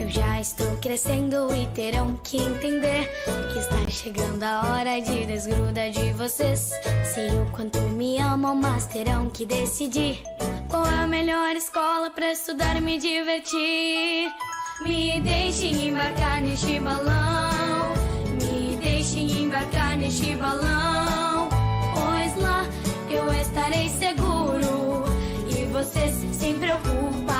Eu já estou crescendo e terão que entender que está chegando a hora de desgruda de vocês. Sei o quanto me amam, mas terão que decidir qual é a melhor escola para estudar e me divertir. Me deixem embarcar neste balão, me deixem embarcar neste balão, pois lá eu estarei seguro e vocês sem preocupação.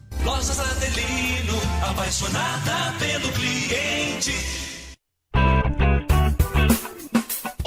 Lojas Adelino, apaixonada pelo cliente.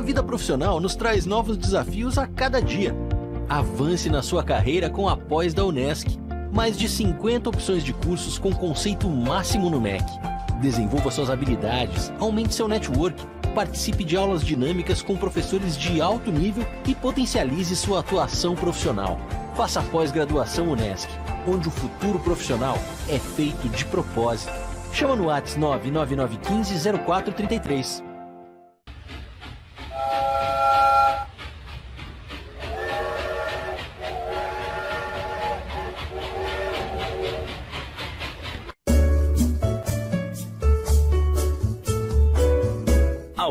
A vida profissional nos traz novos desafios a cada dia. Avance na sua carreira com a pós da Unesc. Mais de 50 opções de cursos com conceito máximo no MEC. Desenvolva suas habilidades, aumente seu network, participe de aulas dinâmicas com professores de alto nível e potencialize sua atuação profissional. Faça pós-graduação Unesc, onde o futuro profissional é feito de propósito. Chama no WhatsApp 99915 0433.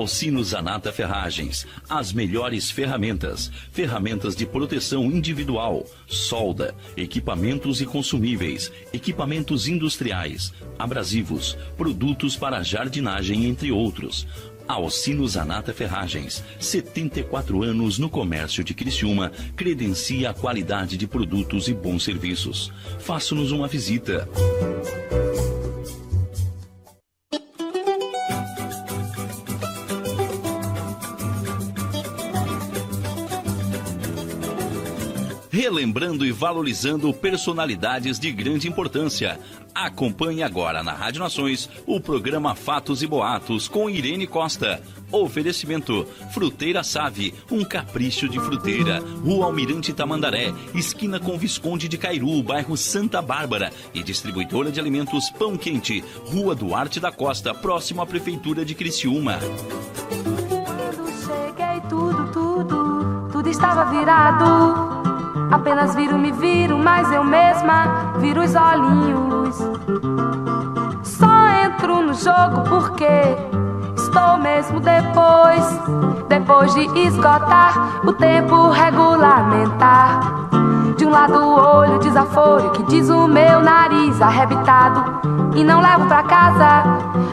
Alcino Zanata Ferragens. As melhores ferramentas. Ferramentas de proteção individual, solda, equipamentos e consumíveis, equipamentos industriais, abrasivos, produtos para jardinagem, entre outros. Alcino Zanata Ferragens, 74 anos no comércio de Criciúma, credencia a qualidade de produtos e bons serviços. Faça-nos uma visita. Relembrando e valorizando personalidades de grande importância. Acompanhe agora na Rádio Nações o programa Fatos e Boatos com Irene Costa. Oferecimento: Fruteira Save, um capricho de fruteira. Rua Almirante Tamandaré, esquina com Visconde de Cairu, bairro Santa Bárbara. E distribuidora de alimentos Pão Quente, Rua Duarte da Costa, próximo à Prefeitura de Criciúma. Quando cheguei, tudo, tudo, tudo estava virado. Apenas viro, me viro, mas eu mesma viro os olhinhos. Só entro no jogo porque estou mesmo depois, depois de esgotar o tempo regulamentar. De um lado o olho desaforo que diz o meu nariz arrebitado e não levo pra casa.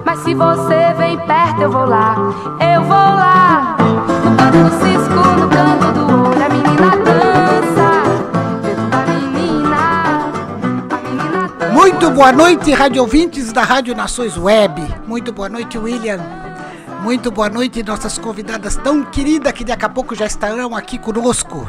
Mas se você vem perto eu vou lá, eu vou lá. No canto do cisco, no canto do olho Muito boa noite, rádio ouvintes da Rádio Nações Web. Muito boa noite, William. Muito boa noite, nossas convidadas tão queridas que daqui a pouco já estarão aqui conosco.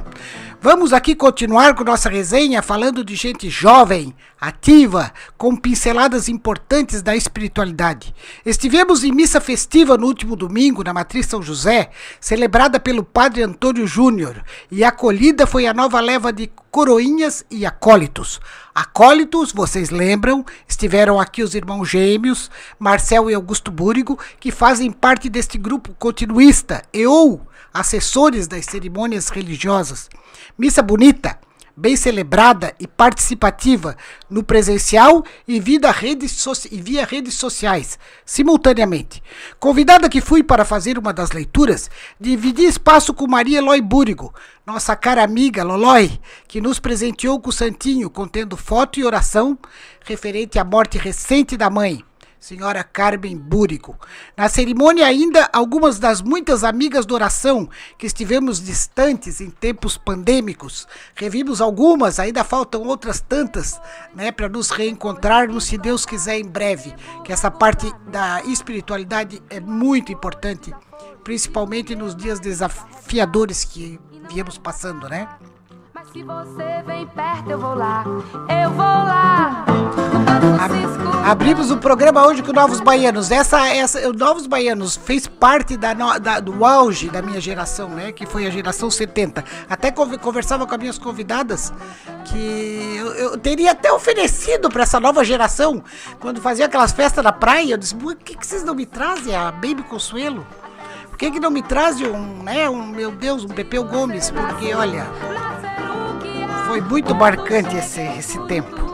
Vamos aqui continuar com nossa resenha falando de gente jovem, ativa, com pinceladas importantes da espiritualidade. Estivemos em missa festiva no último domingo na Matriz São José, celebrada pelo Padre Antônio Júnior, e acolhida foi a nova leva de coroinhas e acólitos. Acólitos, vocês lembram, estiveram aqui os irmãos gêmeos, Marcel e Augusto Búrigo, que fazem parte deste grupo continuista e ou assessores das cerimônias religiosas. Missa bonita, bem celebrada e participativa no presencial e via redes, e via redes sociais, simultaneamente. Convidada que fui para fazer uma das leituras, dividi espaço com Maria Eloy Búrigo, nossa cara amiga Lolói, que nos presenteou com o santinho contendo foto e oração referente à morte recente da mãe. Senhora Carmen Búrico. Na cerimônia ainda, algumas das muitas amigas do oração que estivemos distantes em tempos pandêmicos. Revimos algumas, ainda faltam outras tantas, né, para nos reencontrarmos, se Deus quiser, em breve. Que essa parte da espiritualidade é muito importante, principalmente nos dias desafiadores que viemos passando, né? Se você vem perto, eu vou lá, eu vou lá. Abrimos o programa hoje com Novos Baianos. Essa, essa, o Novos Baianos fez parte da, da, do auge da minha geração, né? Que foi a geração 70. Até conversava com as minhas convidadas que eu, eu teria até oferecido para essa nova geração, quando fazia aquelas festas na praia, eu disse, por que, que vocês não me trazem a Baby Consuelo? Por que, que não me trazem um, né, um, meu Deus, um Pepeu Gomes? Porque, olha, foi muito marcante esse, esse tempo.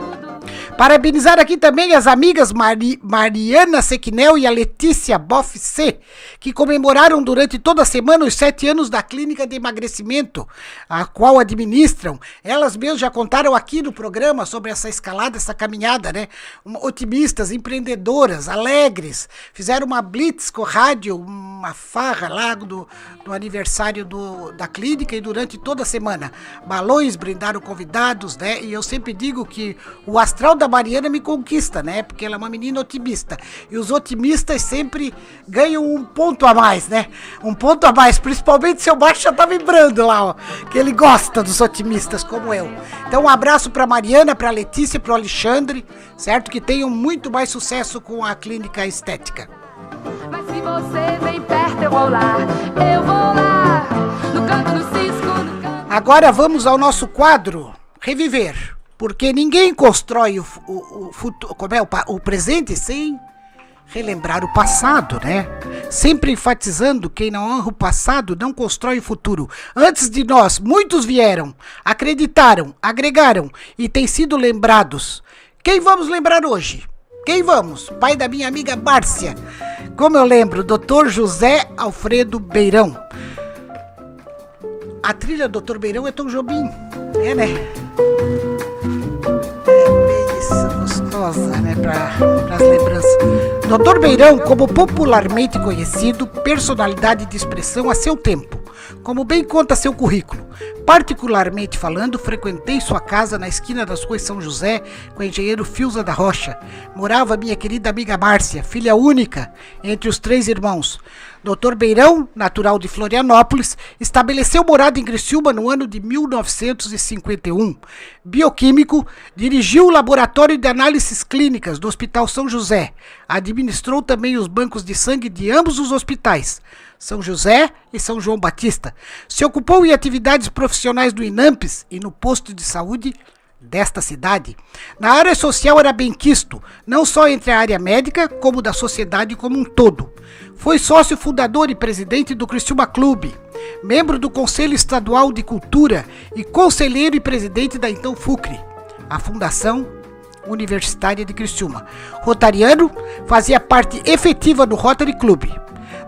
Parabenizar aqui também as amigas Mari, Mariana Sequinel e a Letícia Boff C, que comemoraram durante toda a semana os sete anos da clínica de emagrecimento, a qual administram. Elas mesmas já contaram aqui no programa sobre essa escalada, essa caminhada, né? Otimistas, empreendedoras, alegres. Fizeram uma blitz com rádio, uma farra lá do, do aniversário do, da clínica e durante toda a semana. Balões brindaram convidados, né? E eu sempre digo que o astral da da Mariana me conquista, né? Porque ela é uma menina otimista. E os otimistas sempre ganham um ponto a mais, né? Um ponto a mais, principalmente se o baixo já tá vibrando lá, ó. Que ele gosta dos otimistas como eu. Então um abraço pra Mariana, pra Letícia, pro Alexandre, certo? Que tenham muito mais sucesso com a clínica estética. Mas se você vem perto, eu vou lá, eu vou lá, no canto do cisco, no canto... Agora vamos ao nosso quadro Reviver. Porque ninguém constrói o, o, o futuro, como é, o, o presente sem relembrar o passado, né? Sempre enfatizando quem não honra o passado não constrói o futuro. Antes de nós, muitos vieram, acreditaram, agregaram e têm sido lembrados. Quem vamos lembrar hoje? Quem vamos? Pai da minha amiga Márcia. Como eu lembro, Dr. José Alfredo Beirão. A trilha Dr. Beirão é Tom Jobim, é, né? Gostosa, né, para as lembranças. Dr. Beirão, como popularmente conhecido, personalidade de expressão a seu tempo, como bem conta seu currículo. Particularmente falando, frequentei sua casa na esquina das ruas São José com o engenheiro Filza da Rocha. Morava minha querida amiga Márcia, filha única entre os três irmãos. Dr. Beirão, natural de Florianópolis, estabeleceu morada em Criciúma no ano de 1951. Bioquímico, dirigiu o laboratório de análises clínicas do Hospital São José. Administrou também os bancos de sangue de ambos os hospitais, São José e São João Batista. Se ocupou em atividades profissionais do INAMPES e no posto de saúde desta cidade. Na área social era bem quisto, não só entre a área médica, como da sociedade como um todo. Foi sócio fundador e presidente do Criciúma Clube, membro do Conselho Estadual de Cultura e conselheiro e presidente da então FUCRE, a Fundação Universitária de Criciúma. Rotariano, fazia parte efetiva do Rotary Clube.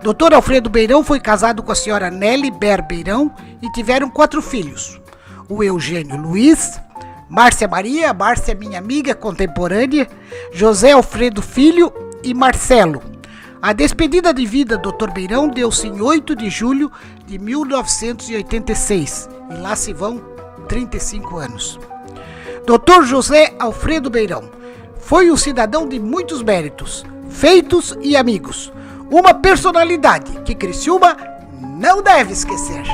Dr. Alfredo Beirão foi casado com a senhora Nelly Ber Beirão e tiveram quatro filhos. O Eugênio Luiz, Márcia Maria, Márcia minha amiga contemporânea, José Alfredo Filho e Marcelo. A despedida de vida do Dr. Beirão deu-se em 8 de julho de 1986 e lá se vão 35 anos. Dr. José Alfredo Beirão foi um cidadão de muitos méritos, feitos e amigos. Uma personalidade que Criciúma não deve esquecer.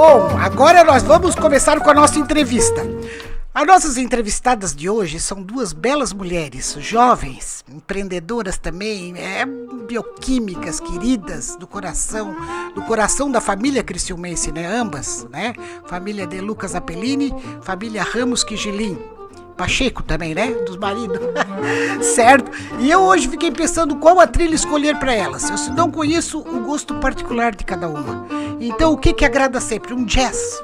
Bom, agora nós vamos começar com a nossa entrevista. As nossas entrevistadas de hoje são duas belas mulheres, jovens, empreendedoras também, é, bioquímicas, queridas, do coração, do coração da família Criciumense, né? Ambas, né? Família de Lucas Apellini, família Ramos Quigilim. Pacheco também, né? Dos maridos. certo? E eu hoje fiquei pensando qual a trilha escolher para elas. Eu não conheço o gosto particular de cada uma. Então, o que que agrada sempre? Um jazz.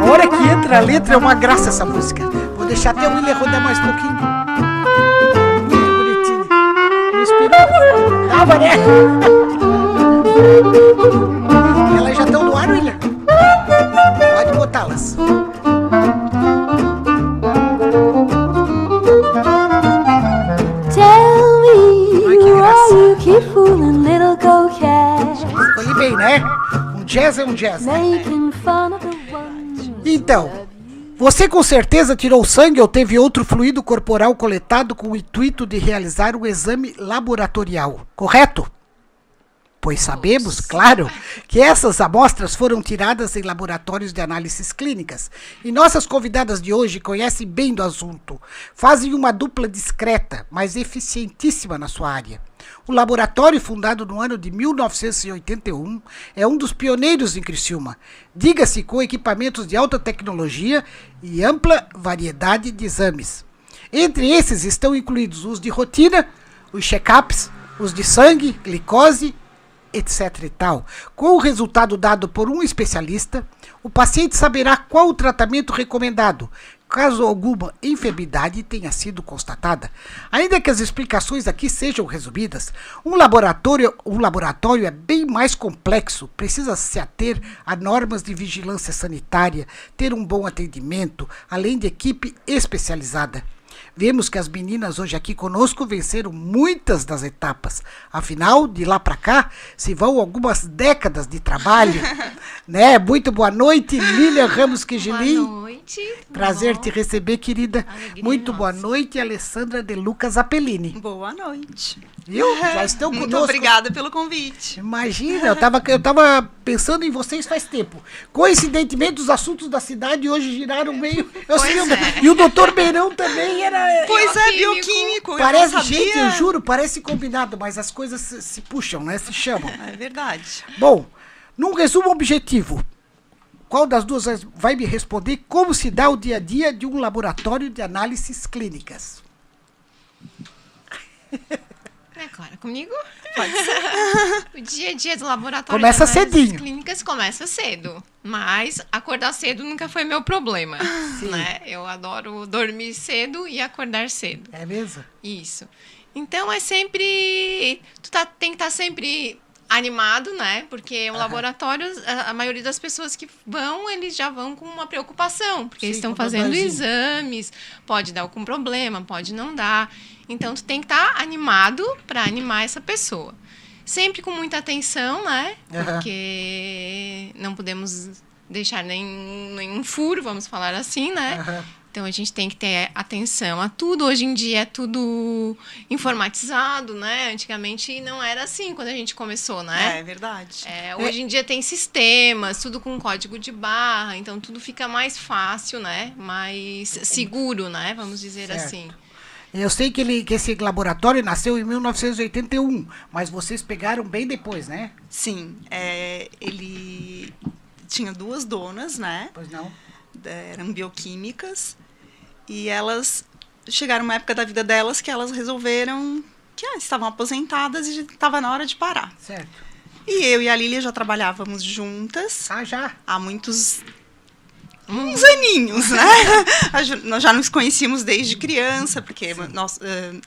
A hora que entra a letra é uma graça essa música. Vou deixar até o William rodar mais um pouquinho. Muito bonitinho. Me inspirou. Né? Botá-las. Tell me Ai, que why graça. you keep fooling little coquette, Escolhi bem, né? Um jazz é um jazz. making fun of the. Então, você com certeza tirou sangue ou teve outro fluido corporal coletado com o intuito de realizar um exame laboratorial, correto? Pois sabemos, claro, que essas amostras foram tiradas em laboratórios de análises clínicas. E nossas convidadas de hoje conhecem bem do assunto. Fazem uma dupla discreta, mas eficientíssima na sua área. O laboratório, fundado no ano de 1981, é um dos pioneiros em Criciúma. Diga-se com equipamentos de alta tecnologia e ampla variedade de exames. Entre esses estão incluídos os de rotina, os check-ups, os de sangue, glicose, etc e tal. Com o resultado dado por um especialista, o paciente saberá qual o tratamento recomendado, caso alguma enfermidade tenha sido constatada. Ainda que as explicações aqui sejam resumidas, um laboratório, um laboratório é bem mais complexo, precisa se ater a normas de vigilância sanitária, ter um bom atendimento, além de equipe especializada. Vemos que as meninas hoje aqui conosco venceram muitas das etapas. Afinal, de lá para cá, se vão algumas décadas de trabalho. né? Muito boa noite, Lilian Ramos Boa Quegilim. noite. Prazer Bom, te receber, querida. Alegria Muito boa nossa. noite, Alessandra de Lucas Apellini. Boa noite. Viu? Já estão Muito conosco. obrigada pelo convite. Imagina, eu tava, eu tava pensando em vocês faz tempo. Coincidentemente, os assuntos da cidade hoje giraram meio. Eu é. E o doutor Beirão também era. Pois é, Bioquímico. eu Parece, sabia. gente, eu juro, parece combinado, mas as coisas se, se puxam, né? Se chamam. É verdade. Bom, num resumo objetivo, qual das duas vai me responder como se dá o dia a dia de um laboratório de análises clínicas? É claro, comigo? Pode ser. o dia a dia do laboratório Começa de análises cedinho. clínicas começa cedo. Mas acordar cedo nunca foi meu problema. Né? Eu adoro dormir cedo e acordar cedo. É mesmo? Isso. Então é sempre. Tu tá, tem que estar sempre animado, né? Porque o laboratório, a, a maioria das pessoas que vão, eles já vão com uma preocupação. Porque eles Sim, estão com fazendo exames, pode dar algum problema, pode não dar. Então tu tem que estar animado para animar essa pessoa. Sempre com muita atenção, né? Porque não podemos deixar nenhum, nenhum furo, vamos falar assim, né? Aham. Então a gente tem que ter atenção a tudo. Hoje em dia é tudo informatizado, né? Antigamente não era assim quando a gente começou, É, né? verdade. É, hoje em dia tem sistemas, tudo com código de barra, então tudo fica mais fácil, né? Mais seguro, né? Vamos dizer Certo. assim. Eu sei que, ele, que esse laboratório nasceu em 1981, mas vocês pegaram bem depois, né? Sim, é, ele tinha duas donas, né? Pois não? Eram bioquímicas. E elas chegaram uma época da vida delas que elas resolveram que ah, estavam aposentadas e estava na hora de parar. Certo. E eu e a Lília já trabalhávamos juntas Ah, já. há muitos uns aninhos, né? Nós já nos conhecíamos desde criança, porque nós,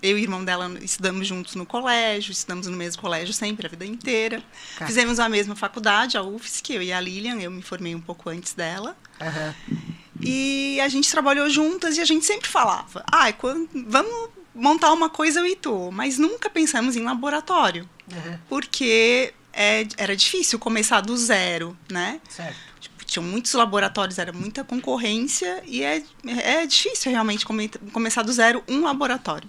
eu e o irmão dela estudamos juntos no colégio, estudamos no mesmo colégio sempre, a vida inteira. Tá. Fizemos a mesma faculdade, a UFSC, eu e a Lilian, eu me formei um pouco antes dela. Aham. E a gente trabalhou juntas e a gente sempre falava, ah, quando, vamos montar uma coisa eu e tu, mas nunca pensamos em laboratório, Aham. porque é- era difícil começar do zero, né? Certo. Tinham muitos laboratórios, era muita concorrência e é, é difícil realmente come- começar do zero um laboratório.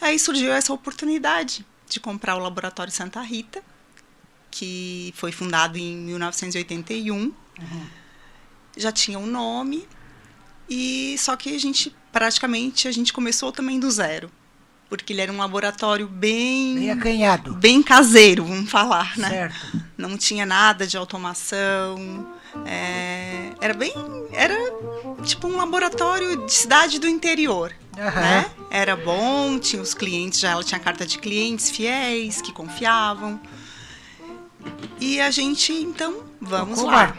Aí surgiu essa oportunidade de comprar o Laboratório Santa Rita, que foi fundado em 1981. Já tinha um nome e só que a gente praticamente a gente começou também do zero, porque ele era um laboratório bem Bem acanhado. bem caseiro, vamos falar, né? Certo. não tinha nada de automação. É, era bem. Era tipo um laboratório de cidade do interior. Aham. Né? Era bom, tinha os clientes, já ela tinha carta de clientes fiéis, que confiavam. E a gente, então, vamos Tocou lá.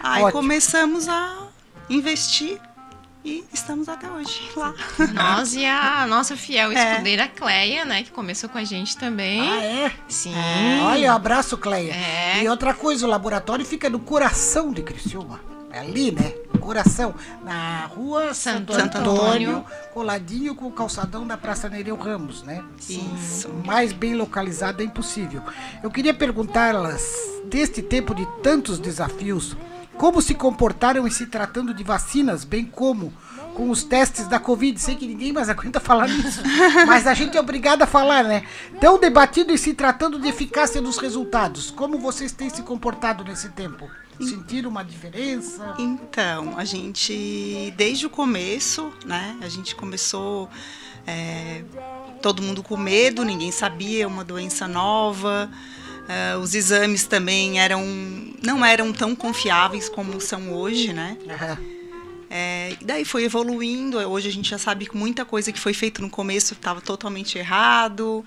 Aí Ótimo. começamos a investir e estamos até hoje lá. Nós e a nossa fiel É. escudeira Cleia, né? Que começou com a gente também. Ah, é? Sim. Olha, abraço, Cleia. É. E outra coisa, o laboratório fica no coração de Criciúma. É ali, né? Coração. Na rua Santo, Santo Antônio, Antônio. coladinho com o calçadão da Praça Nereu Ramos, né? Isso. Mais bem localizado é impossível. Eu queria perguntá-las, deste tempo de tantos desafios, como se comportaram em se tratando de vacinas, bem como com os testes da Covid. Sei que ninguém mais aguenta falar nisso, mas a gente é obrigado a falar, né? Tão debatido em se tratando de eficácia dos resultados. Como vocês têm se comportado nesse tempo? Sentiram uma diferença? Então, a gente, desde o começo, né? A gente começou é, todo mundo com medo, ninguém sabia, uma doença nova. É, os exames também eram, não eram tão confiáveis como são hoje, né? É, e daí foi evoluindo. Hoje a gente já sabe que muita coisa que foi feita no começo estava totalmente errado.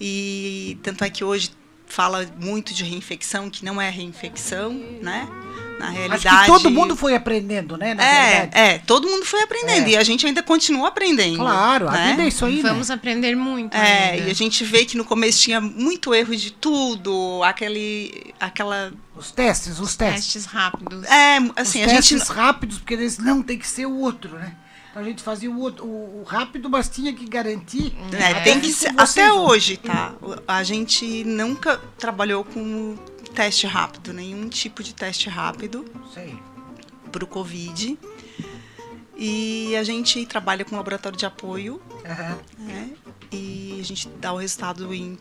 E tanto é que hoje fala muito de reinfecção, que não é reinfecção, né? Na Acho realidade. que todo mundo foi aprendendo, né? Na é, verdade. é, todo mundo foi aprendendo É. e a gente ainda continua aprendendo. Claro, a né? vida é isso aí, Vamos né? aprender muito. É, ainda. e a gente vê que no começo tinha muito erro de tudo, aquele, aquela, Os testes, os testes. Testes rápidos. é, assim, os a gente testes rápidos, porque eles não tem que ser o outro, né? Então a gente fazia o, outro, o, o rápido, mas tinha que garantir. É, até tem que ser, até hoje, tá? A gente nunca trabalhou com teste rápido, nenhum tipo de teste rápido Sei. para o Covid. E a gente trabalha com laboratório de apoio, Aham. né? E a gente dá o resultado em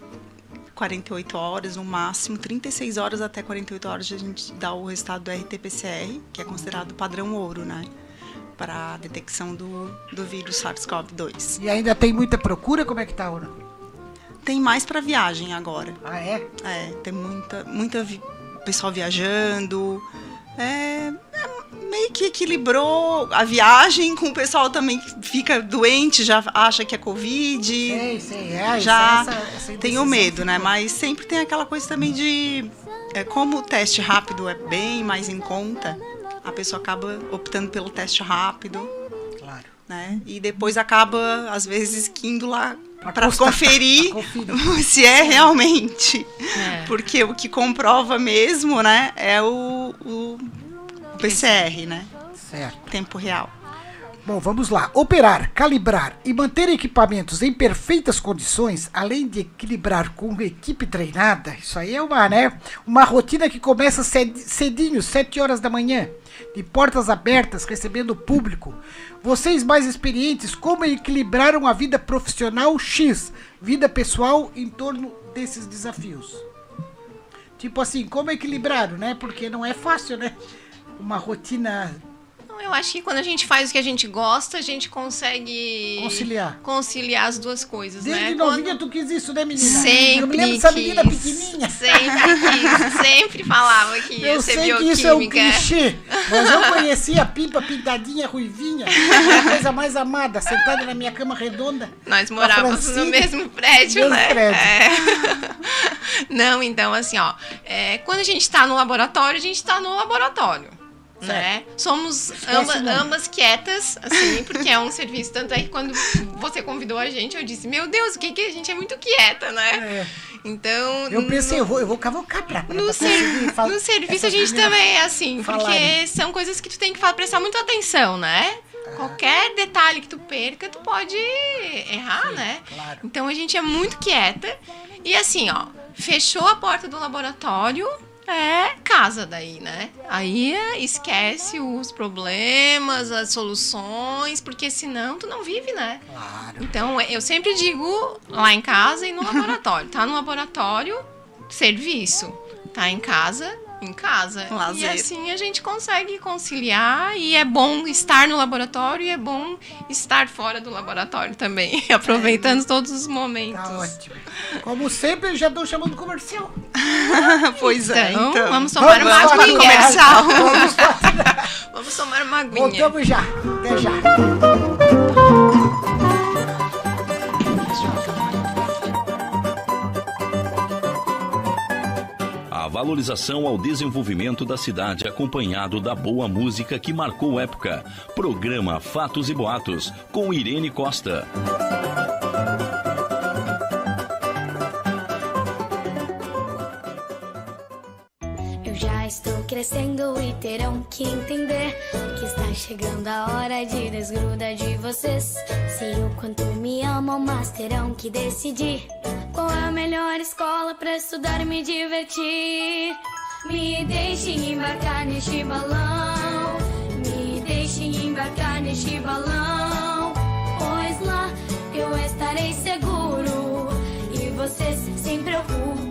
48 horas, no máximo, 36 horas até 48 horas a gente dá o resultado do RT-PCR, que é considerado padrão ouro, né? Para a detecção do, do vírus SARS-CoV-2. E ainda tem muita procura? Como é que tá, Ana? Tem mais para viagem agora. Ah, é? É, tem muita, muita vi- pessoal viajando. É, é, meio que equilibrou a viagem com o pessoal também que fica doente, já acha que é Covid. Sei, sei. É, já essa- essa tem o medo, né? Mas sempre tem aquela coisa também de. É, como o teste rápido é bem mais em conta, a pessoa acaba optando pelo teste rápido, Claro. né? E depois acaba, às vezes, indo lá Pra para conferir conferir. se é realmente. É. Porque o que comprova mesmo, né, é o, o PCR, né? Certo. Tempo real. Bom, vamos lá. Operar, calibrar e manter equipamentos em perfeitas condições, além de equilibrar com equipe treinada, isso aí é uma, né? Uma rotina que começa ced- cedinho, 7 horas da manhã, de portas abertas, recebendo o público. Vocês mais experientes, como equilibraram a vida profissional X, vida pessoal em torno desses desafios? Tipo assim, como equilibraram, né? Porque não é fácil, né? Uma rotina Eu acho que quando a gente faz o que a gente gosta, a gente consegue Conciliar. conciliar as duas coisas, Desde né? novinha tu quis isso, né, menina? Sempre Eu me lembro dessa menina pequenininha. Sempre quis, sempre falava que ia Eu ser sei que isso é um bioquímica. clichê, mas eu conheci a Pipa pintadinha, ruivinha, a coisa mais amada, sentada na minha cama redonda. Nós morávamos no mesmo prédio, mesmo né? prédio. É. Não, então, assim, ó, é, quando a gente tá no laboratório, a gente tá no laboratório. Né? Somos amba- ambas quietas, assim, porque é um serviço. Tanto é que quando você convidou a gente, eu disse, meu Deus, o que que a gente é muito quieta, né? É, Então. eu pensei, no- eu vou, eu vou cavocar pra, pra no, ser- no serviço a gente também é assim, porque falarem. são coisas que tu tem que prestar muita atenção, né? Qualquer detalhe que tu perca, tu pode errar, né? claro. Então a gente é muito quieta. E assim, ó, fechou a porta do laboratório, é casa daí, né? Aí é, esquece os problemas, as soluções, porque senão tu não vive, né? Claro. Então, eu sempre digo lá em casa e no laboratório. Tá no laboratório, serviço. Tá em casa, em casa. E Lazer. assim a gente consegue conciliar e é bom estar no laboratório e é bom estar fora do laboratório também, aproveitando todos os momentos. Tá ótimo. Como sempre, eu já estou chamando comercial. pois é, Então, então. vamos tomar Vamos uma aguinha. comercial. Vamos, Vamos tomar uma aguinha. voltamos já. Até já. Valorização ao desenvolvimento da cidade acompanhado da boa música que marcou época. Programa Fatos e Boatos, com Irene Costa. Crescendo e terão que entender que está chegando a hora de desgrudar de vocês. Sei o quanto me amam, mas terão que decidir qual é a melhor escola para estudar e me divertir. Me deixem embarcar neste balão, me deixem embarcar neste balão, pois lá eu estarei seguro e vocês sem preocupação.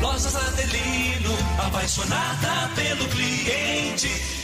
Lojas Adelino, apaixonada pelo cliente.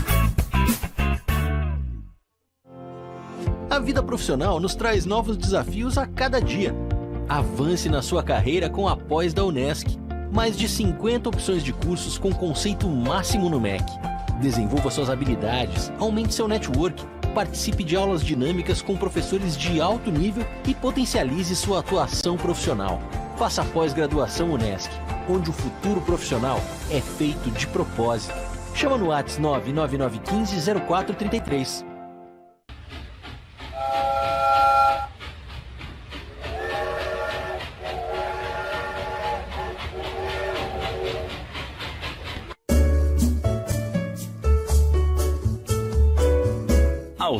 Vida profissional nos traz novos desafios a cada dia. Avance na sua carreira com a pós da Unesc. Mais de 50 opções de cursos com conceito máximo no MEC. Desenvolva suas habilidades, aumente seu network, participe de aulas dinâmicas com professores de alto nível e potencialize sua atuação profissional. Faça pós-graduação Unesc, onde o futuro profissional é feito de propósito. Chama no WhatsApp 99915 0433.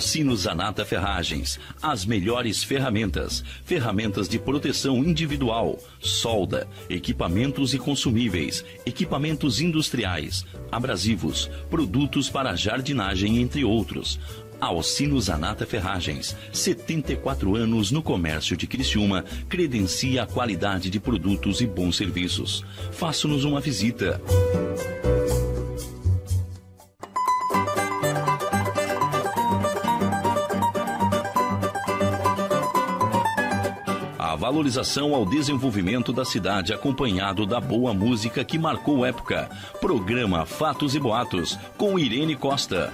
Alcino Zanata Ferragens, as melhores ferramentas, ferramentas de proteção individual, solda, equipamentos e consumíveis, equipamentos industriais, abrasivos, produtos para jardinagem, entre outros. Alcino Zanata Ferragens, 74 anos no comércio de Criciúma, credencia a qualidade de produtos e bons serviços. Faça-nos uma visita. Valorização ao desenvolvimento da cidade acompanhado da boa música que marcou época. Programa Fatos e Boatos, com Irene Costa.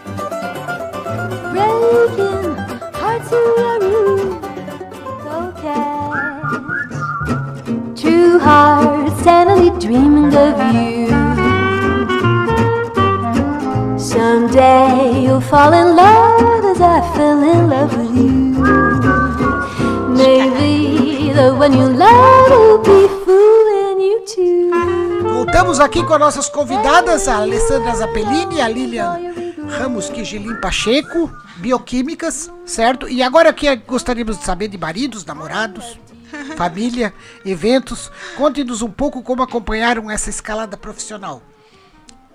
Someday you'll fall in love as I fell in love with you. You love will be fooling you too. Voltamos aqui com as nossas convidadas, a Alessandra Zappellini e a Lilian Ramos Quigelim Pacheco, bioquímicas, certo? E agora que gostaríamos de saber de maridos, namorados, família, eventos. Conte-nos um pouco como acompanharam essa escalada profissional.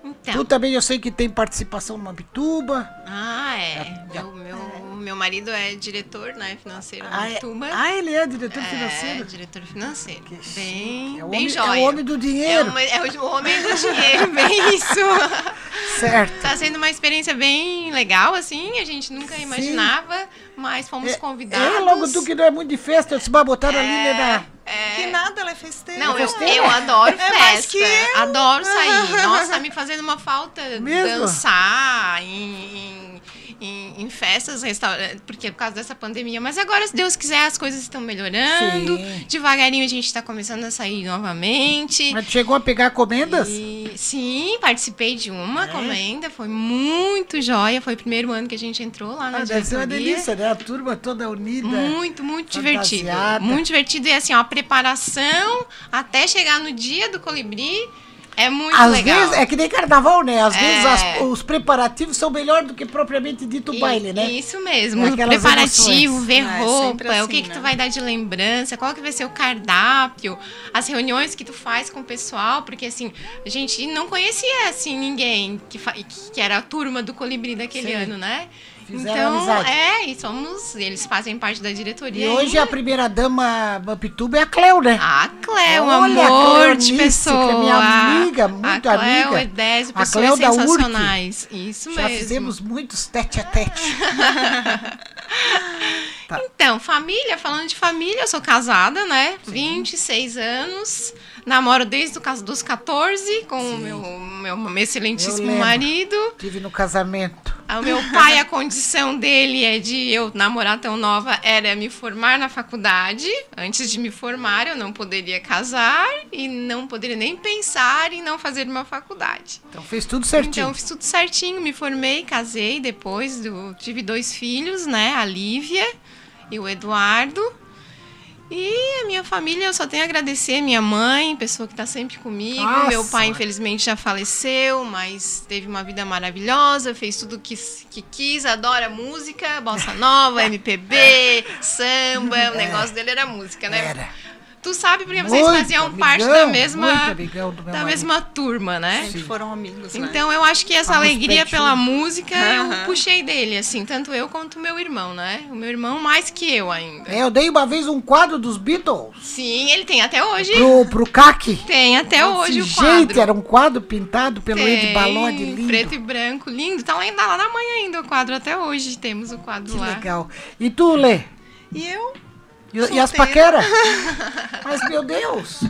Então. Tu também eu sei que tem participação no Mabituba. Ah, é. Meu, meu, meu marido é diretor né, financeiro Ah, na é- Tuba. ah, ele é diretor É, financeiro? diretor financeiro. Bem, É o bem homem- é o homem do dinheiro. É o, é o homem do dinheiro, bem isso. Certo. Tá sendo uma experiência bem legal, assim. A gente nunca imaginava, mas fomos convidados. É, logo tu que não é muito de festa, eu disse, "Bah, botaram a Lilian na... Que nada, ela é festeira. Não, eu, festeira? eu adoro É festa. mais que eu. Adoro sair. Nossa, tá me fazendo uma falta Mesmo? dançar em, em, em- em festas, restaurantes, porque por causa dessa pandemia. Mas agora, se Deus quiser, as coisas estão melhorando. Sim. Devagarinho a gente tá começando a sair novamente. Mas chegou a pegar comendas? E, sim, participei de uma É? comenda, foi muito joia. Foi o primeiro ano que a gente entrou lá na Ah, deve ser uma diretoria. delícia, né? A turma toda unida. Muito, muito divertido. fantasiada. Muito divertido. E assim, ó, a preparação até chegar no dia do colibri É muito Às legal. vezes, é que nem carnaval, né? Às É. vezes as- os preparativos são melhor do que propriamente dito o baile, né? Isso mesmo. É o aquelas preparativo, emoções. ver É, roupa, o assim, que, que tu né? vai dar de lembrança, qual que vai ser o cardápio, as reuniões que tu faz com o pessoal, porque assim, a gente não conhecia assim ninguém que, que, que era a turma do Colibri daquele Sim. ano, né? Fizeram então, amizade. é, e somos, eles fazem parte da diretoria. E hoje a primeira dama Mampituba é a Cleo, né? A Cleo, Olha, a amor Cleonice, de que é pessoa. minha amiga, muito a Cleo, amiga. Edésio, A pessoas Cleo da URC. sensacionais. Isso Já mesmo. fizemos muitos tete a tete. Tá. Então, família, falando de família, eu sou casada, né? 26 anos. Namoro desde os dos 14 com o meu, meu, excelentíssimo marido. Tive no casamento. Ah, O meu pai, a condição dele é de eu namorar tão nova, era me formar na faculdade. Antes de me formar, eu não poderia casar e não poderia nem pensar em não fazer uma faculdade. Então fez tudo certinho. Então, eu fiz tudo certinho, me formei, casei depois, do, tive dois filhos, né? A Lívia e o Eduardo. E a minha família, eu só tenho a agradecer a minha mãe, pessoa que está sempre comigo. Nossa. Meu pai, infelizmente, já faleceu, mas teve uma vida maravilhosa, fez tudo que, que quis, adora música, bossa nova, MPB, samba. O negócio dele era música, né? Era. Tu sabe porque vocês Muito faziam amigão, parte da mesma, da marido. mesma turma, né? Sempre foram amigos, né? Então eu acho que essa Vamos alegria pela música eu puxei dele, assim, tanto eu quanto o meu irmão, né? O meu irmão mais que eu ainda. É, eu dei uma vez um quadro dos Beatles Sim, ele tem até hoje. pro, pro CAC. Tem até hoje o Gente, quadro. era um quadro pintado pelo Ed Balode, lindo. Preto e branco, lindo. Tá lá, ainda lá na manhã ainda o quadro, até hoje temos o quadro Que lá. legal. E tu, Lê? E eu? E, e as paqueras? Mas, meu Deus,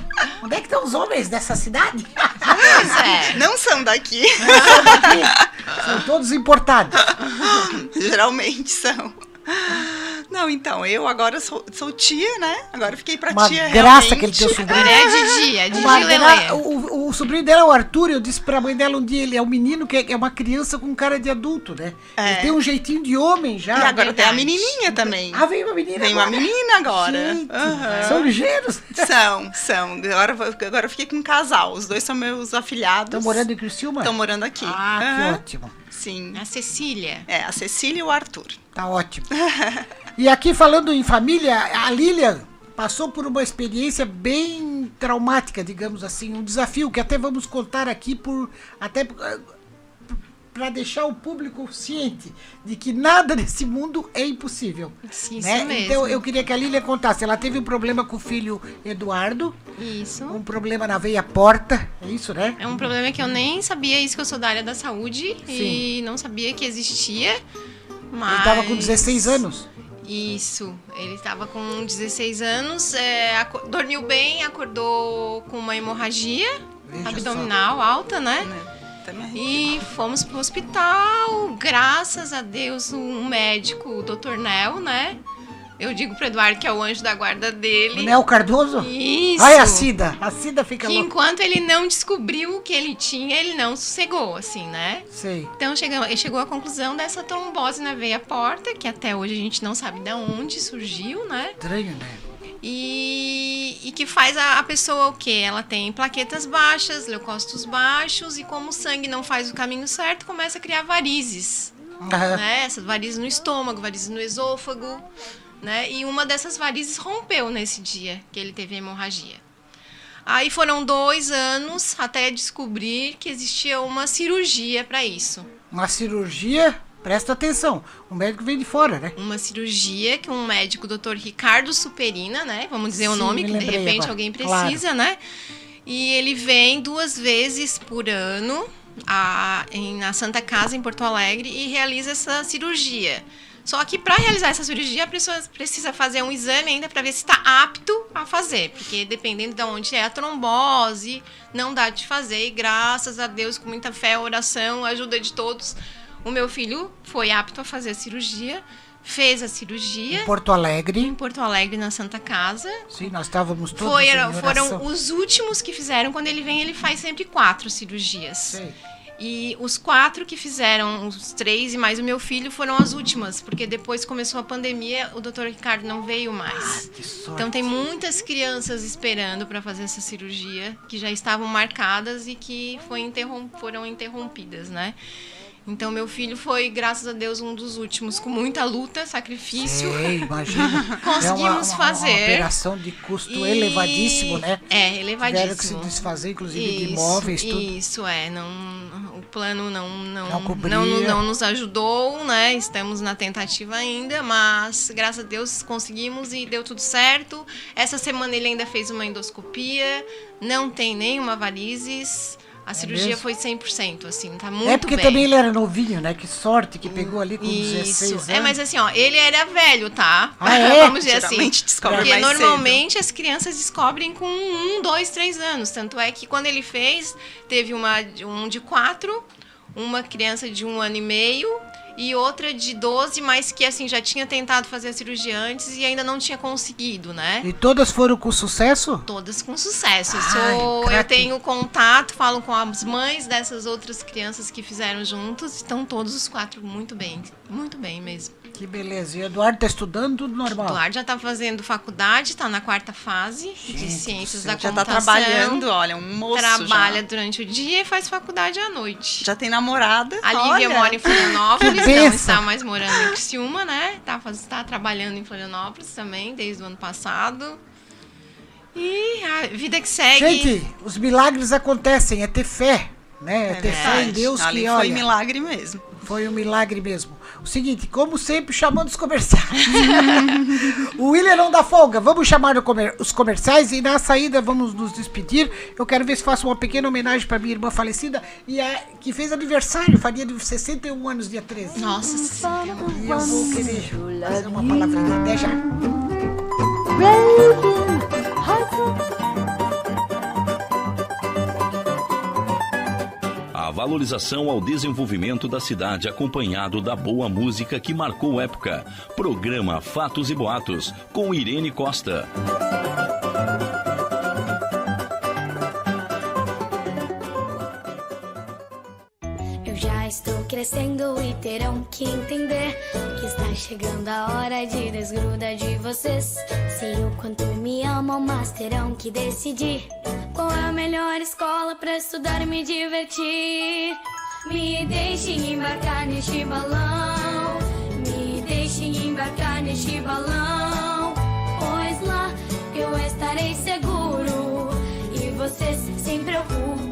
onde é que estão os homens dessa cidade? Pois é. Não são daqui. São daqui. São todos importados. Geralmente são. Não, então, eu agora sou, sou tia, né? Agora fiquei pra Uma tia graça realmente. aquele teu sobrinho. É de dia, de Uma dia, gra- o, o sobrinho dela é o Arthur, eu disse pra mãe dela um dia, ele é um menino que é, é uma criança com cara de adulto, né? É. Ele tem um jeitinho de homem já. E agora tem a menininha também. Ah, vem uma menina Vem uma menina agora. Gente, Aham. São ligeiros. São, são. Agora, eu- agora eu fiquei com um casal. Os dois são meus afilhados. Estão morando em Criciúma? Estão morando aqui. Ah, que Aham. ótimo. Sim. A Cecília. É, a Cecília e o Arthur. Tá ótimo. E aqui falando em família, a Lilian passou por uma experiência bem traumática, digamos assim, um desafio que até vamos contar aqui por até para deixar o público ciente de que nada nesse mundo é impossível. Isso né? mesmo. Então eu queria que a Lilian contasse. Ela teve um problema com o filho Eduardo, Isso. um problema na veia porta, é isso, né? É um problema que eu nem sabia isso, que eu sou da área da saúde e não sabia que existia. Mas... Ele tava com 16 anos. Isso, ele estava com 16 anos, é, dormiu bem, acordou com uma hemorragia Veja abdominal alta, né? Né? E fomos pro hospital, graças a Deus, um médico, o Dr. Nel, né? Eu digo pro Eduardo que é o anjo da guarda O dele. Nel Cardoso? Isso. Ai, a Cida. A Cida fica que louca. enquanto ele não descobriu o que ele tinha, ele não sossegou, assim, né? Sei. Então chegou, ele chegou à conclusão dessa trombose na veia porta, que até hoje a gente não sabe de onde surgiu, né? Estranho, né? E, e que faz a, a pessoa o quê? Ela tem plaquetas baixas, leucócitos baixos, e como o sangue não faz o caminho certo, começa a criar varizes. Aham. Né? Essas varizes no estômago, varizes no esôfago, né? E uma dessas varizes rompeu nesse dia que ele teve hemorragia. Aí foram dois anos até descobrir que existia uma cirurgia para isso. Uma cirurgia, presta atenção, o médico vem de fora, né? Uma cirurgia que um médico, Dr. Ricardo Superina, né? Vamos dizer o Sim, nome, me que de repente agora. alguém Claro. precisa, né? E ele vem duas vezes por ano a, em, na Santa Casa, em Porto Alegre, e realiza essa cirurgia. Só que para realizar essa cirurgia, a pessoa precisa fazer um exame ainda para ver se está apto a fazer. Porque dependendo de onde é a trombose, não dá de fazer. E graças a Deus, com muita fé, oração, ajuda de todos, o meu filho foi apto a fazer a cirurgia, fez a cirurgia Em Porto Alegre. em Porto Alegre, na Santa Casa. Sim, nós estávamos todos Foi, foram os últimos que fizeram. Quando ele vem, ele faz sempre quatro cirurgias. Sei. E os quatro que fizeram, os três e mais o meu filho, foram as últimas, porque depois começou a pandemia, o doutor Ricardo não veio mais. Então tem muitas crianças esperando para fazer essa cirurgia, que já estavam marcadas e que foi interrom foram interrompidas, né? Então meu filho foi, graças a Deus, um dos últimos, com muita luta, sacrifício. Sei, imagina. Conseguimos é uma, uma, fazer. Uma operação de custo E- elevadíssimo, né? É, elevadíssimo. Tiveram que se desfazer, inclusive, de Isso, imóveis, tudo. Isso, é. Não, o plano não, não, Não cobria. não, não nos ajudou, né? Estamos na tentativa ainda, mas graças a Deus conseguimos e deu tudo certo. Essa semana ele ainda fez uma endoscopia, não tem nenhuma varizes. A cirurgia É mesmo? foi 100%, assim, tá muito é porque bem. também ele era novinho, né? Que sorte que pegou ali com 16 Isso. anos. É, mas assim, ó, ele era velho, tá? Ah, é? Vamos dizer assim. Geralmente descobre Porque mais cedo. normalmente as crianças descobrem com um, dois, três anos. Tanto é que quando ele fez, teve uma, um de quatro, uma criança de um ano e meio e outra de 12, mas que assim já tinha tentado fazer a cirurgia antes e ainda não tinha conseguido, né? E todas foram com sucesso? Todas com sucesso. Eu, Ai, sou- eu tenho contato, falo com as mães dessas outras crianças que fizeram juntos. Estão todos os quatro muito bem. Muito bem mesmo. Que beleza. E o Eduardo tá estudando tudo normal. Eduardo já está fazendo faculdade, está na quarta fase de ciências da Já tá computação. trabalhando, olha, um moço Trabalha já. durante o dia e faz faculdade à noite. Já tem namorada. A Lívia olha. mora em Florianópolis, não está mais morando em Criciúma, né? Tá, faz- tá trabalhando em Florianópolis também, desde o ano passado. E a vida que segue. Gente, os milagres acontecem, é ter fé. Né? É, ter fé em. Deus Ali que foi olha. milagre mesmo. Foi um milagre mesmo. O seguinte, como sempre, chamando os comerciais. o William não dá folga. Vamos chamar os comerciais e na saída vamos nos despedir. Eu quero ver se faço uma pequena homenagem para minha irmã falecida e a, que fez aniversário, faria de 61 anos dia 13. Nossa Senhora. E eu vou querer fazer uma palavrinha. Até já. Valorização ao desenvolvimento da cidade acompanhado da boa música que marcou época. Programa Fatos e Boatos com Irene Costa. Crescendo e terão que entender que está chegando a hora de desgrudar de vocês. Sei o quanto me amam, mas terão que decidir qual é a melhor escola para estudar e me divertir. Me deixem embarcar neste balão, me deixem embarcar neste balão, pois lá eu estarei seguro e vocês sem preocupação.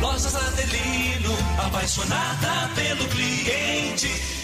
Lojas Adelino, apaixonada pelo cliente.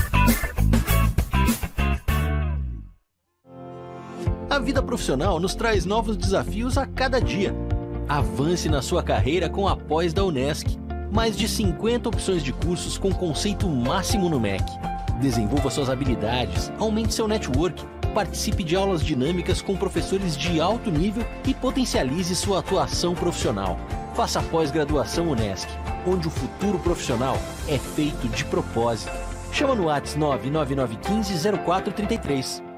A vida profissional nos traz novos desafios a cada dia. Avance na sua carreira com a pós da Unesc. Mais de 50 opções de cursos com conceito máximo no MEC. Desenvolva suas habilidades, aumente seu network, participe de aulas dinâmicas com professores de alto nível e potencialize sua atuação profissional. Faça a pós-graduação Unesc, onde o futuro profissional é feito de propósito. Chama no WhatsApp 99915 0433.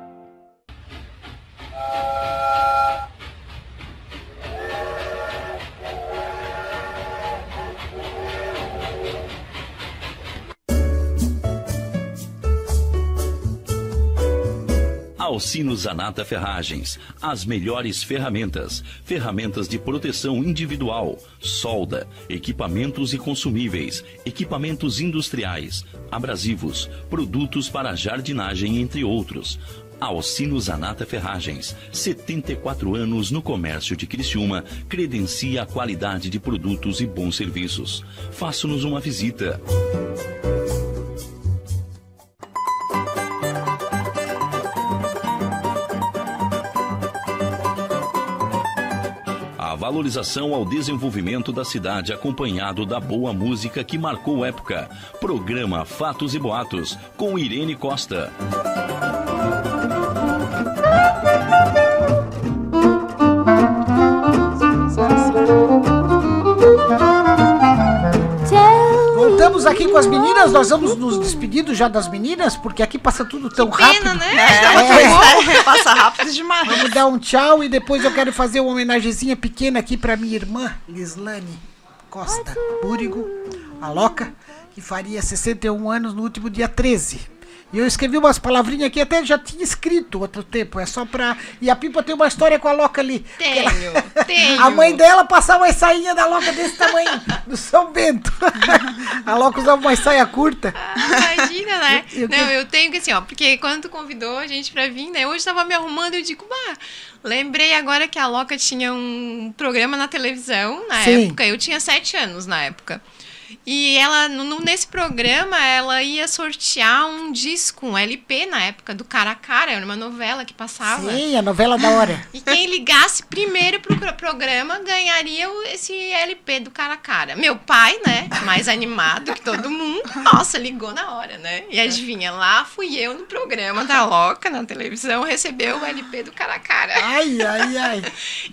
Alcino Zanata Ferragens, as melhores ferramentas, ferramentas de proteção individual, solda, equipamentos e consumíveis, equipamentos industriais, abrasivos, produtos para jardinagem, entre outros. Alcino Zanata Ferragens, 74 anos no comércio de Criciúma, credencia a qualidade de produtos e bons serviços. Faça-nos uma visita. A valorização ao desenvolvimento da cidade acompanhado da boa música que marcou época. Programa Fatos e Boatos com Irene Costa. Voltamos aqui com as meninas, nós vamos nos despedir já das meninas, porque aqui passa tudo tão rápido. Pena, né? É, passa rápido demais. Vamos dar um tchau e depois eu quero fazer uma homenagemzinha pequena aqui pra minha irmã, Lislane Costa Búrigo, a Loca, que faria 61 anos no último dia 13. E eu escrevi umas palavrinhas aqui, até já tinha escrito outro tempo, é só pra... E a Pipa tem uma história com a Loca ali. Tenho, Ela- tenho. A mãe dela passava uma sainha da Loca desse tamanho, do São Bento. a Loca usava uma saia curta. Ah, Imagina, né? Eu- eu não, eu tenho que assim, ó, porque quando tu convidou a gente pra vir, né? Hoje tava me arrumando e eu digo, bah, lembrei agora que a Loca tinha um programa na televisão na Sim. época. Eu tinha sete anos na época. E ela, no- nesse programa, ela ia sortear um disco, um LP na época, do Cara a Cara, era uma novela que passava. Sim, a novela da hora. E quem ligasse primeiro pro pro programa ganharia o- esse LP do cara a cara. Meu pai, né, mais animado que todo mundo, nossa, ligou na hora, né? E adivinha, lá fui eu no programa da Loca, na televisão, recebeu o LP do cara a cara. Ai, ai, ai.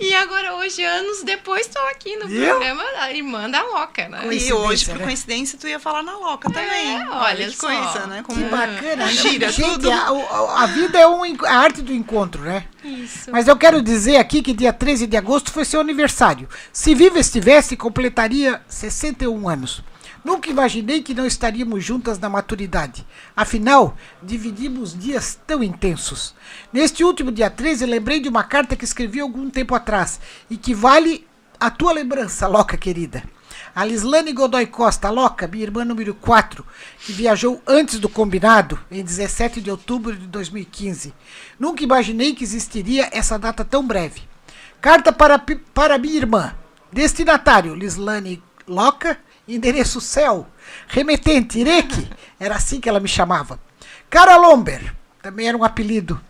E agora, hoje, anos depois, estou aqui no Viu? programa da irmã da Loca, né? E hoje, por coincidência, tu ia falar na Loca também. É, olha que só. coisa, né? Como Que bacana. né? Gira Gente, tudo. A, a vida é um, a arte do encontro, né? Isso. Mas eu quero dizer aqui que dia 13 de agosto foi seu aniversário. Se viva estivesse, completaria 61 anos. Nunca imaginei que não estaríamos juntas na maturidade. Afinal, dividimos dias tão intensos. Neste último dia 13, lembrei de uma carta que escrevi algum tempo atrás e que vale a tua lembrança, Loca querida. A Lislane Godoy Costa, Loca, minha irmã número 4, que viajou antes do combinado, em 17 de outubro de 2015. Nunca imaginei que existiria essa data tão breve. Carta para, para minha irmã. Destinatário, Lislane Loca, endereço céu. Remetente, Ireque, era assim que ela me chamava. Cara Lomber, também era um apelido.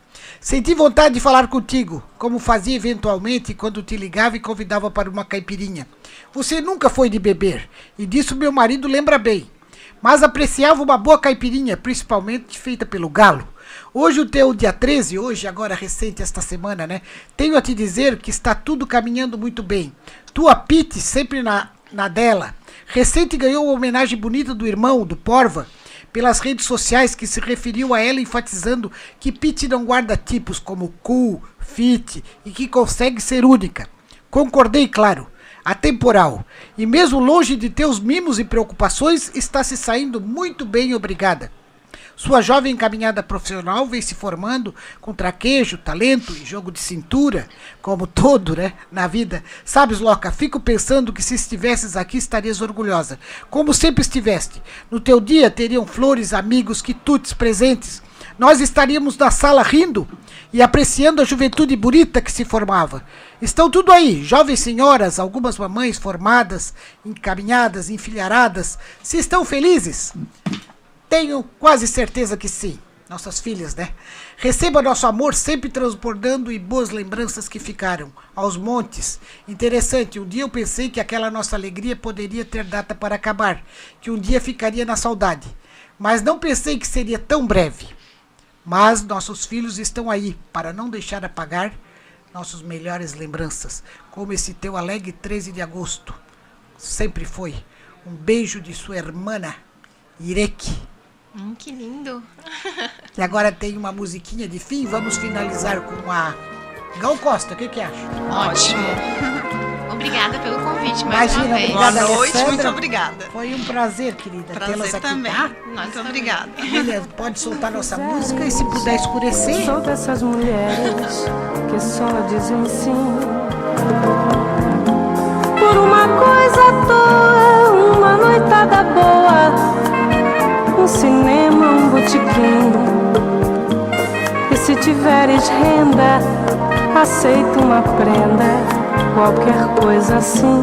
Senti vontade de falar contigo, como fazia eventualmente quando te ligava e convidava para uma caipirinha. Você nunca foi de beber, e disso meu marido lembra bem. Mas apreciava uma boa caipirinha, principalmente feita pelo galo. Hoje o teu dia 13, hoje, agora recente esta semana, né? Tenho a te dizer que está tudo caminhando muito bem. Tua Pete sempre na, na dela. Recente ganhou uma homenagem bonita do irmão, do Porva, pelas redes sociais que se referiu a ela enfatizando que Pete não guarda tipos como cool, fit e que consegue ser única. Concordei, claro. Atemporal. E mesmo longe de teus mimos e preocupações, está se saindo muito bem, obrigada. Sua jovem caminhada profissional vem se formando com traquejo, talento e jogo de cintura, como todo, né, na vida. Sabes, Loca, fico pensando que se estivesses aqui estarias orgulhosa, como sempre estiveste. No teu dia teriam flores, amigos, quitutes, presentes. Nós estaríamos na sala rindo e apreciando a juventude bonita que se formava. Estão tudo aí, jovens senhoras, algumas mamães formadas, encaminhadas, enfilharadas. Se estão felizes? Tenho quase certeza que sim. Nossas filhas, né? Receba nosso amor sempre transbordando e boas lembranças que ficaram. Aos montes. Interessante, um dia eu pensei que aquela nossa alegria poderia ter data para acabar, que um dia ficaria na saudade. Mas não pensei que seria tão breve. Mas nossos filhos estão aí para não deixar apagar nossas melhores lembranças, como esse teu alegre 13 de agosto. Sempre foi. Um beijo de sua irmã, Ireke. Hum, que lindo. E agora tem uma musiquinha de fim. Vamos finalizar com a Gal Costa. O que, que acha? Ótimo. Obrigada pelo convite mais Imagina, uma vez. obrigada, Boa noite, Alessandra. muito obrigada. Foi um prazer, querida, Prazer tê-las aqui, também. tá? Muito obrigada. William, pode soltar nossa música e se puder escurecer. Sou dessas mulheres que só dizem sim. Por uma coisa à toa, uma noitada boa, um cinema, um botequim. E se tiveres renda, aceito uma prenda, qualquer coisa assim.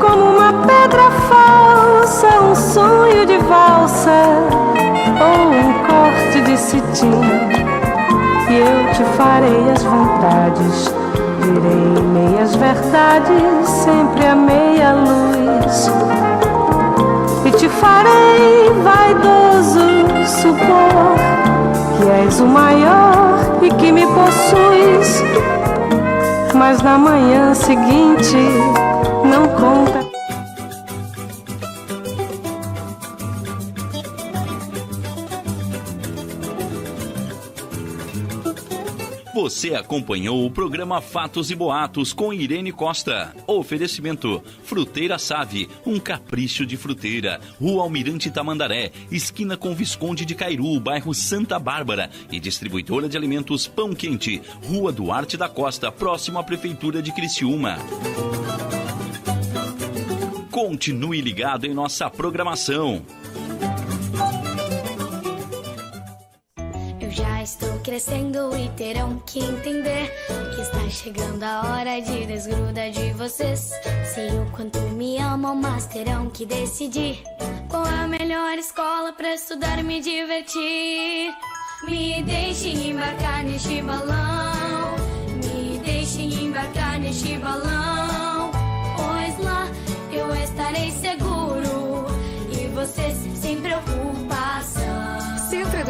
Como uma pedra falsa, um sonho de valsa ou um corte de cetim. E eu te farei as vontades, direi meias verdades, sempre a meia luz. Te farei vaidoso supor que és o maior e que me possuis. Mas na manhã seguinte não conta. Você acompanhou o programa Fatos e Boatos com Irene Costa. Oferecimento: Fruteira Save, um capricho de fruteira. Rua Almirante Tamandaré, esquina com Visconde de Cairu, bairro Santa Bárbara. E distribuidora de alimentos Pão Quente, Rua Duarte da Costa, próximo à Prefeitura de Criciúma. Continue ligado em nossa programação. Crescendo e terão que entender que está chegando a hora de desgrudar de vocês. Sei o quanto me amam, mas terão que decidir qual é a melhor escola para estudar e me divertir. Me deixem embarcar neste balão, me deixem embarcar neste balão, pois lá eu estarei seguro e vocês sem preocupação.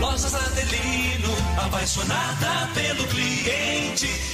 Lojas Adelino, apaixonada pelo cliente.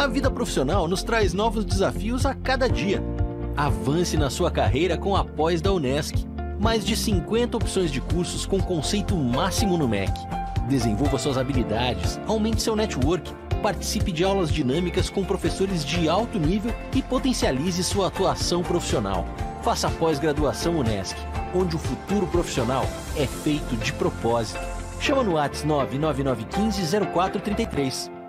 A vida profissional nos traz novos desafios a cada dia. Avance na sua carreira com a pós da Unesc. Mais de 50 opções de cursos com conceito máximo no MEC. Desenvolva suas habilidades, aumente seu network, participe de aulas dinâmicas com professores de alto nível e potencialize sua atuação profissional. Faça pós-graduação Unesc, onde o futuro profissional é feito de propósito. Chama no WhatsApp 99915 0433.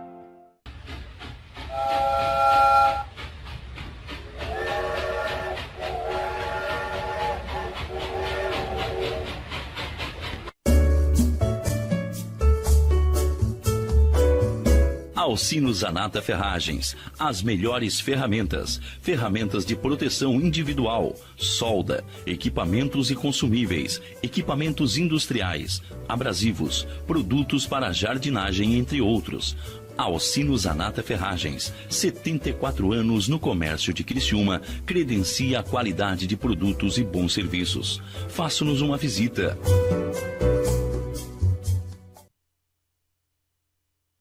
Alcino Zanata Ferragens, as melhores ferramentas, ferramentas de proteção individual, solda, equipamentos e consumíveis, equipamentos industriais, abrasivos, produtos para jardinagem, entre outros. Alcino Zanata Ferragens, 74 anos no comércio de Criciúma, credencia a qualidade de produtos e bons serviços. Faça-nos uma visita.